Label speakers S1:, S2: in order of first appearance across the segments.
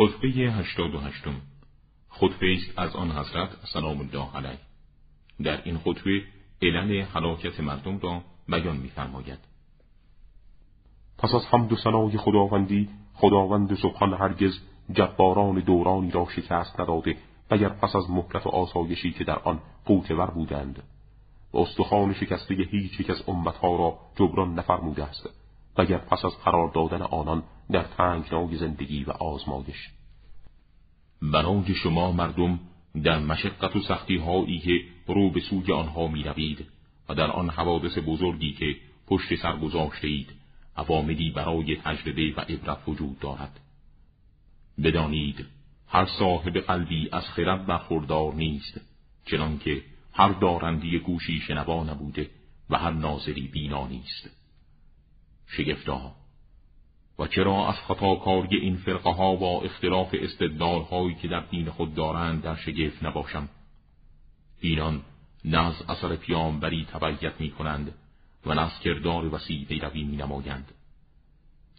S1: خطبه هشتاد و هشتم. خطبه است از آن حضرت سلام الله علیه. در این خطبه علل حلاکت مردم را بیان می‌فرماید.
S2: پس از حمد و ثنای خداوندی خداوند سبحان هرگز جباران دورانی را شکست نداده اگر پس از مهلت و آسایشی که در آن قوتور بودند. و استخوان شکسته هیچ یک از امتها را جبران نفرموده است. اگر پس از قرار دادن آنان در تنگنای زندگی و آزمایش.
S1: برای شما مردم در مشقت و سختی هایی که رو به سوی آنها می روید و در آن حوادث بزرگی که پشت سر گذاشته اید عواملی برای تجربه و عبرت وجود دارد. بدانید هر صاحب قلبی از خرد برخوردار نیست چنانکه هر دارندی گوشی شنوا نبوده و هر ناظری بینا نیست. شگفتا و چرا از خطاکاری این فرقه ها و اختلاف استدلال هایی که در دین خود دارند در شگفت نباشم؟ اینان نه از اثر پیامبری تبعیت می کنند و نه از کردار وسیع پیروی می نمایند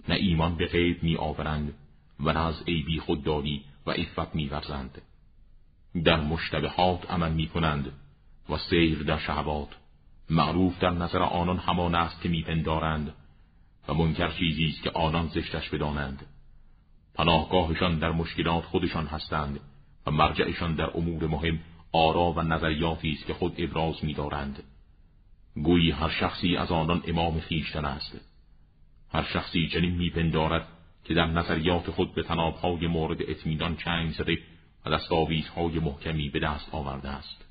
S1: نه ایمان به غیب می آورند و نه از عیبی خودداری و عفت می ورزند. در مشتبهات عمل می کنند و سیر در شهوات. معروف در نظر آنان همان است که میپندارند. منکر چیزی است که آنان زشتش بدانند. پناهگاهشان در مشکلات خودشان هستند و مرجعشان در امور مهم آرا و نظریاتی است که خود ابراز می‌دارند. گویی هر شخصی از آنان امام خیشتن است. هر شخصی چنین میپندارد که در نظریات خود به تنابهای مورد اطمینان چنگ زده و دستاویزهای محکمی به دست آورده است.